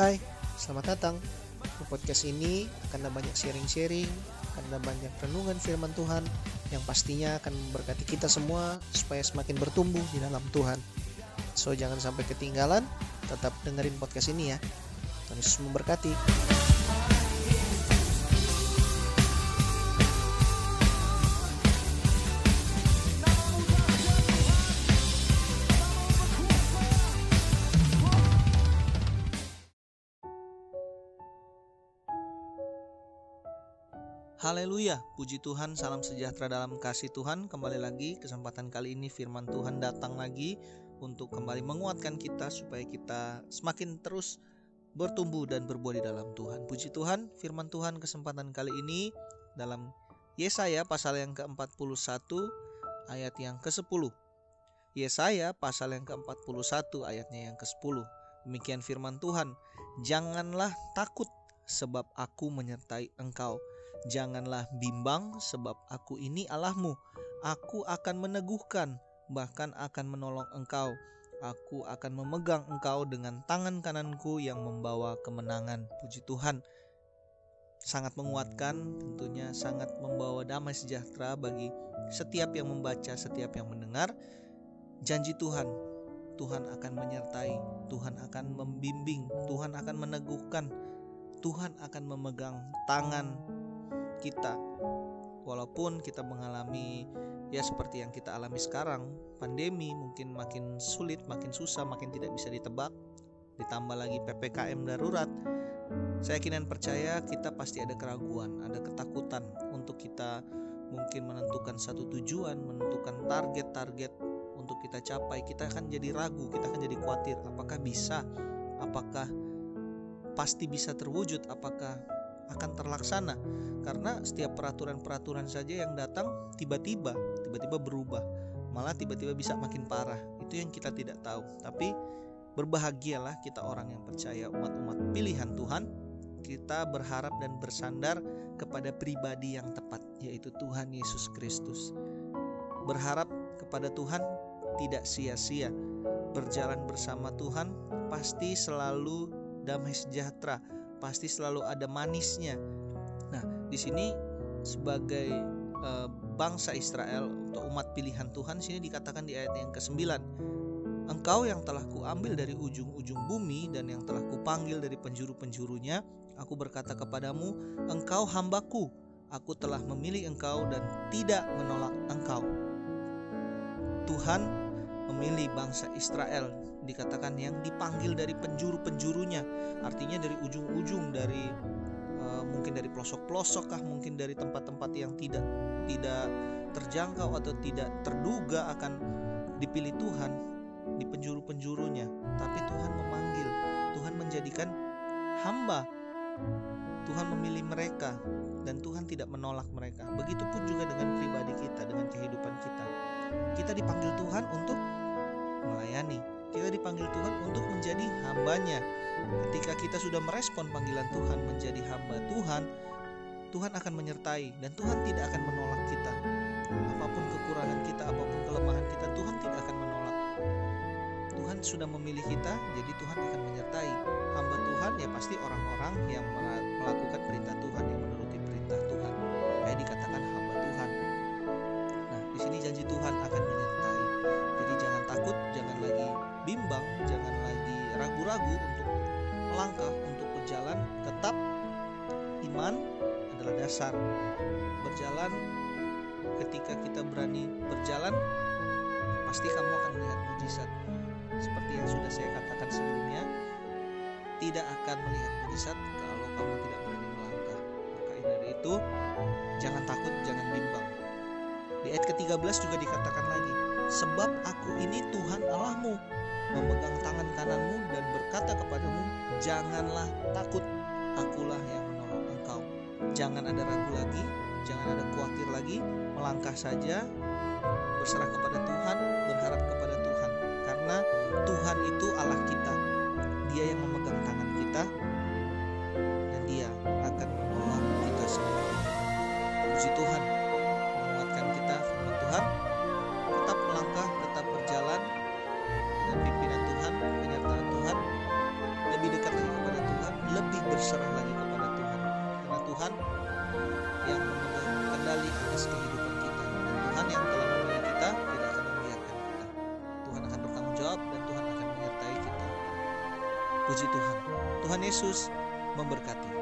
Hai, selamat datang. Di podcast ini akan ada banyak sharing-sharing, akan ada banyak renungan firman Tuhan yang pastinya akan memberkati kita semua supaya semakin bertumbuh di dalam Tuhan. So jangan sampai ketinggalan, tetap dengerin podcast ini ya. Tuhan Yesus memberkati. Haleluya, puji Tuhan, salam sejahtera dalam kasih Tuhan. Kembali lagi, kesempatan kali ini firman Tuhan datang lagi untuk kembali menguatkan kita supaya kita semakin terus bertumbuh dan berbuah di dalam Tuhan. Puji Tuhan, firman Tuhan kesempatan kali ini dalam Yesaya pasal yang ke-41 ayat yang ke-10. Yesaya pasal yang ke-41 ayatnya yang ke-10. Demikian firman Tuhan, "Janganlah takut sebab aku menyertai engkau." Janganlah bimbang sebab aku ini Allahmu. Aku akan meneguhkan bahkan akan menolong engkau. Aku akan memegang engkau dengan tangan kananku yang membawa kemenangan. Puji Tuhan. Sangat menguatkan, tentunya sangat membawa damai sejahtera bagi setiap yang membaca, setiap yang mendengar. Janji Tuhan, Tuhan akan menyertai, Tuhan akan membimbing, Tuhan akan meneguhkan, Tuhan akan memegang tangan kita. Walaupun kita mengalami ya seperti yang kita alami sekarang, pandemi mungkin makin sulit, makin susah, makin tidak bisa ditebak. Ditambah lagi PPKM darurat. Saya yakin dan percaya kita pasti ada keraguan, ada ketakutan untuk kita mungkin menentukan satu tujuan, menentukan target-target untuk kita capai. Kita akan jadi ragu, kita akan jadi khawatir apakah bisa, apakah pasti bisa terwujud, apakah akan terlaksana. Karena setiap peraturan-peraturan saja yang datang tiba-tiba tiba-tiba berubah. Malah tiba-tiba bisa makin parah. Itu yang kita tidak tahu. Tapi berbahagialah kita orang yang percaya umat-umat pilihan Tuhan. Kita berharap dan bersandar kepada pribadi yang tepat yaitu Tuhan Yesus Kristus. Berharap kepada Tuhan tidak sia-sia. Berjalan bersama Tuhan pasti selalu damai sejahtera pasti selalu ada manisnya. Nah, di sini sebagai e, bangsa Israel atau umat pilihan Tuhan sini dikatakan di ayat yang ke-9. Engkau yang telah kuambil dari ujung-ujung bumi dan yang telah kupanggil dari penjuru-penjurunya, aku berkata kepadamu, engkau hambaku, aku telah memilih engkau dan tidak menolak engkau. Tuhan memilih bangsa Israel dikatakan yang dipanggil dari penjuru-penjurunya artinya dari ujung-ujung dari uh, mungkin dari pelosok-pelosok kah mungkin dari tempat-tempat yang tidak tidak terjangkau atau tidak terduga akan dipilih Tuhan di penjuru-penjurunya tapi Tuhan memanggil Tuhan menjadikan hamba Tuhan memilih mereka dan Tuhan tidak menolak mereka. Begitupun juga dengan pribadi kita, dengan kehidupan kita. Kita dipanggil Tuhan untuk melayani, kita dipanggil Tuhan untuk menjadi hambanya. Ketika kita sudah merespon panggilan Tuhan menjadi hamba Tuhan, Tuhan akan menyertai dan Tuhan tidak akan menolak kita. Apa pun kekurangan kita, apa pun kelemahan kita, Tuhan tidak akan menolak. Tuhan sudah memilih kita, jadi Tuhan akan menyertai. Hamba Tuhan ya pasti orang-orang yang melakukan perintah Tuhan, dasar. Berjalan ketika kita berani berjalan, pasti kamu akan melihat mujizat. Seperti yang sudah saya katakan sebelumnya, tidak akan melihat mujizat kalau kamu tidak berani melangkah. Maka dari itu, jangan takut, jangan bimbang. Di ayat ke-13 juga dikatakan lagi, sebab aku ini Tuhan Allahmu memegang tangan kananmu dan berkata kepadamu, "Janganlah takut, akulah yang menolong engkau." Jangan ada ragu lagi, jangan ada khawatir lagi, melangkah saja, berserah kepada Tuhan, berharap kepada Tuhan, karena Tuhan itu Allah kita. Dia yang memegang tangan kita, dan Dia akan menolong kita semua. Puji Tuhan, puji Tuhan. Tuhan Yesus memberkati